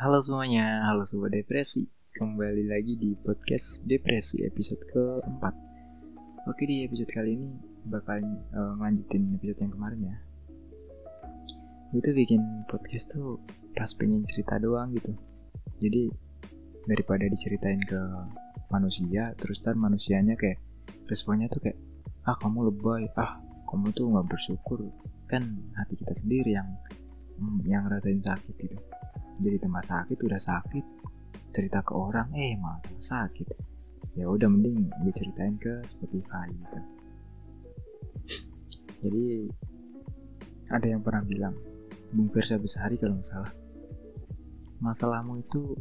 Halo semuanya, halo sobat depresi. Kembali lagi di podcast depresi episode keempat. Oke di episode kali ini bakal uh, ngelanjutin episode yang kemarin ya. Gue tuh bikin podcast tuh pas pengen cerita doang gitu. Jadi daripada diceritain ke manusia, terus ntar manusianya kayak responnya tuh kayak ah kamu lebay, ah kamu tuh nggak bersyukur. Kan hati kita sendiri yang yang rasain sakit gitu jadi tempat sakit udah sakit. Cerita ke orang eh malah sakit. Ya udah mending diceritain ke Spotify gitu. Jadi ada yang pernah bilang Bung Firsa Besari kalau nggak salah. Masalahmu itu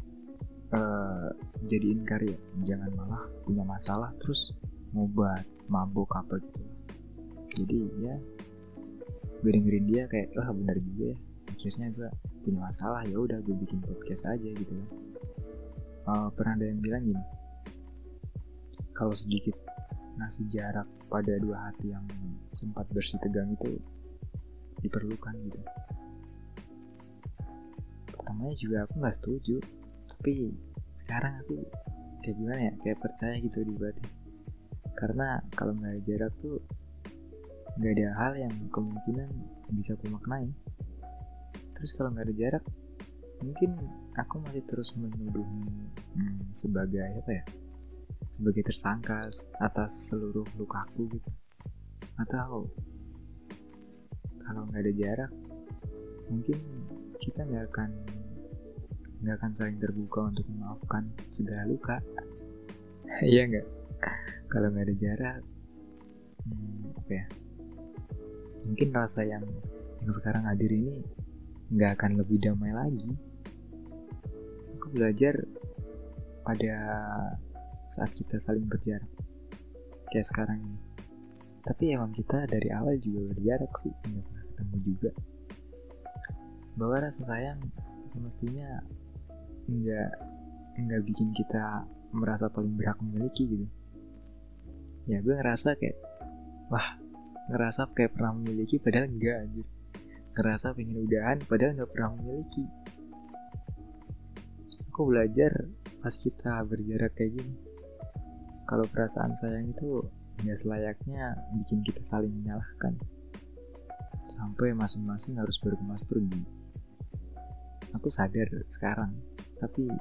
uh, jadiin karya. Jangan malah punya masalah terus ngobat mabuk apa gitu. Jadi ya gue dengerin dia kayak wah benar juga ya. Akhirnya gue punya masalah ya udah gue bikin podcast aja gitu ya uh, pernah ada yang bilang gini kalau sedikit ngasih jarak pada dua hati yang sempat bersih tegang itu diperlukan gitu. Pertamanya juga aku nggak setuju tapi sekarang aku kayak gimana ya kayak percaya gitu di batin. Karena kalau nggak ada jarak tuh nggak ada hal yang kemungkinan bisa aku maknai terus kalau nggak ada jarak mungkin aku masih terus menuduh hmm, sebagai apa ya sebagai tersangka atas seluruh lukaku gitu. Atau kalau nggak ada jarak mungkin kita nggak akan nggak akan saling terbuka untuk memaafkan segala luka. Iya nggak? Kalau nggak ada jarak hmm, apa ya mungkin rasa yang yang sekarang hadir ini nggak akan lebih damai lagi. Aku belajar pada saat kita saling berjarak, kayak sekarang ini. Tapi emang kita dari awal juga berjarak sih, nggak pernah ketemu juga. Bahwa rasa sayang semestinya nggak nggak bikin kita merasa paling berhak memiliki gitu. Ya gue ngerasa kayak, wah ngerasa kayak pernah memiliki padahal enggak anjir ngerasa pengen udahan padahal nggak pernah memiliki. Aku belajar pas kita berjarak kayak gini. Kalau perasaan sayang itu nggak selayaknya bikin kita saling menyalahkan. Sampai masing-masing harus berkemas pergi. Aku sadar sekarang tapi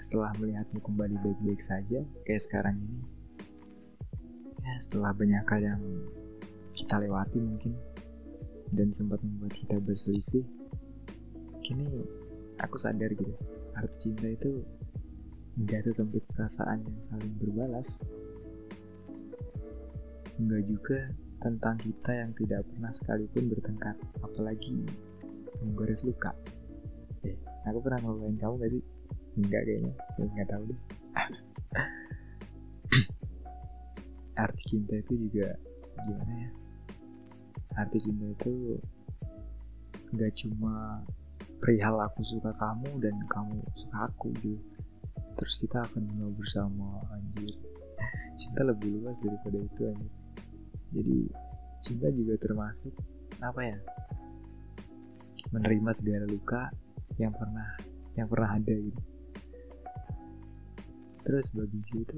setelah melihatmu kembali baik-baik saja kayak sekarang ini ya setelah banyak hal yang kita lewati mungkin dan sempat membuat kita berselisih kini aku sadar gitu arti cinta itu nggak sesempit perasaan yang saling berbalas. Enggak juga tentang kita yang tidak pernah sekalipun bertengkar apalagi menggores luka. Eh aku pernah ngeluarin kamu gak sih? Enggak kayaknya ya, nggak tahu deh. Arti cinta itu juga gimana ya arti cinta itu gak cuma perihal aku suka kamu dan kamu suka aku gitu terus kita akan mengenal bersama anjir. Cinta lebih luas daripada itu anjir. Jadi cinta juga termasuk apa ya menerima segala luka yang pernah yang pernah ada gitu. Terus bagi itu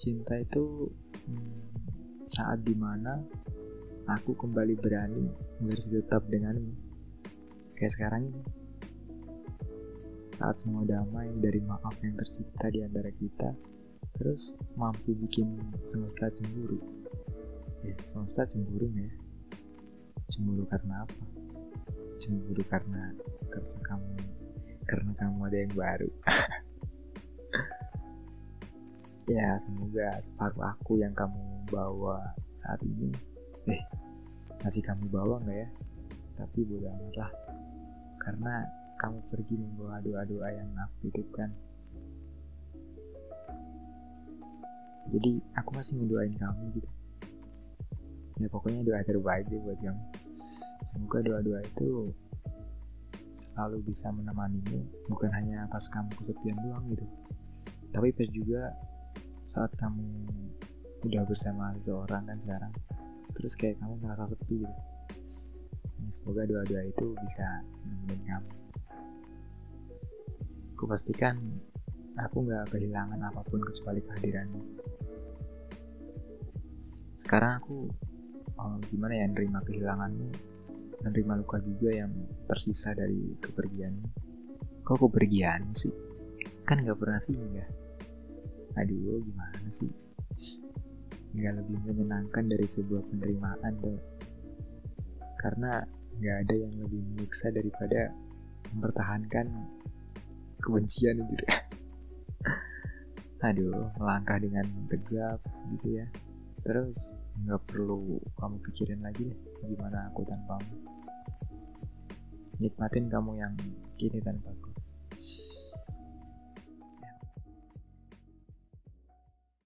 cinta itu hmm, saat di mana aku kembali berani tetap denganmu. Kayak sekarang ini. Saat semua damai dari maaf yang tercipta di antara kita, terus mampu bikin semesta cemburu. Eh, semesta cemburu ya? Cemburu karena apa? Cemburu karena karena kamu karena kamu ada yang baru. ya, semoga separuh aku yang kamu bawa saat ini eh masih kamu bawa nggak ya? Tapi bodo amat lah. Karena kamu pergi membawa doa-doa yang aku titipkan jadi aku masih mendoain kamu gitu. Ya pokoknya doa terbaik deh buat kamu. Semoga doa-doa itu selalu bisa menemanimu bukan hanya pas kamu kesepian doang gitu. Tapi pas juga saat kamu udah bersama seseorang kan sekarang terus kayak kamu merasa sepi gitu ya, semoga doa-doa itu bisa nemenin kamu Aku pastikan aku nggak kehilangan apa pun kecuali kehadiranmu. Sekarang aku oh, gimana ya nerima kehilanganmu, menerima luka juga yang tersisa dari kepergianmu. Kok kepergian sih? Kan nggak pernah singgah. Aduh, gimana sih? Nggak lebih menyenangkan dari sebuah penerimaan tuh. Karena nggak ada yang lebih menyiksa daripada mempertahankan kebencian gitu aduh melangkah dengan tegap gitu ya. Terus nggak perlu kamu pikirin lagi deh gimana aku tanpamu. Nikmatin kamu yang kini tanpaku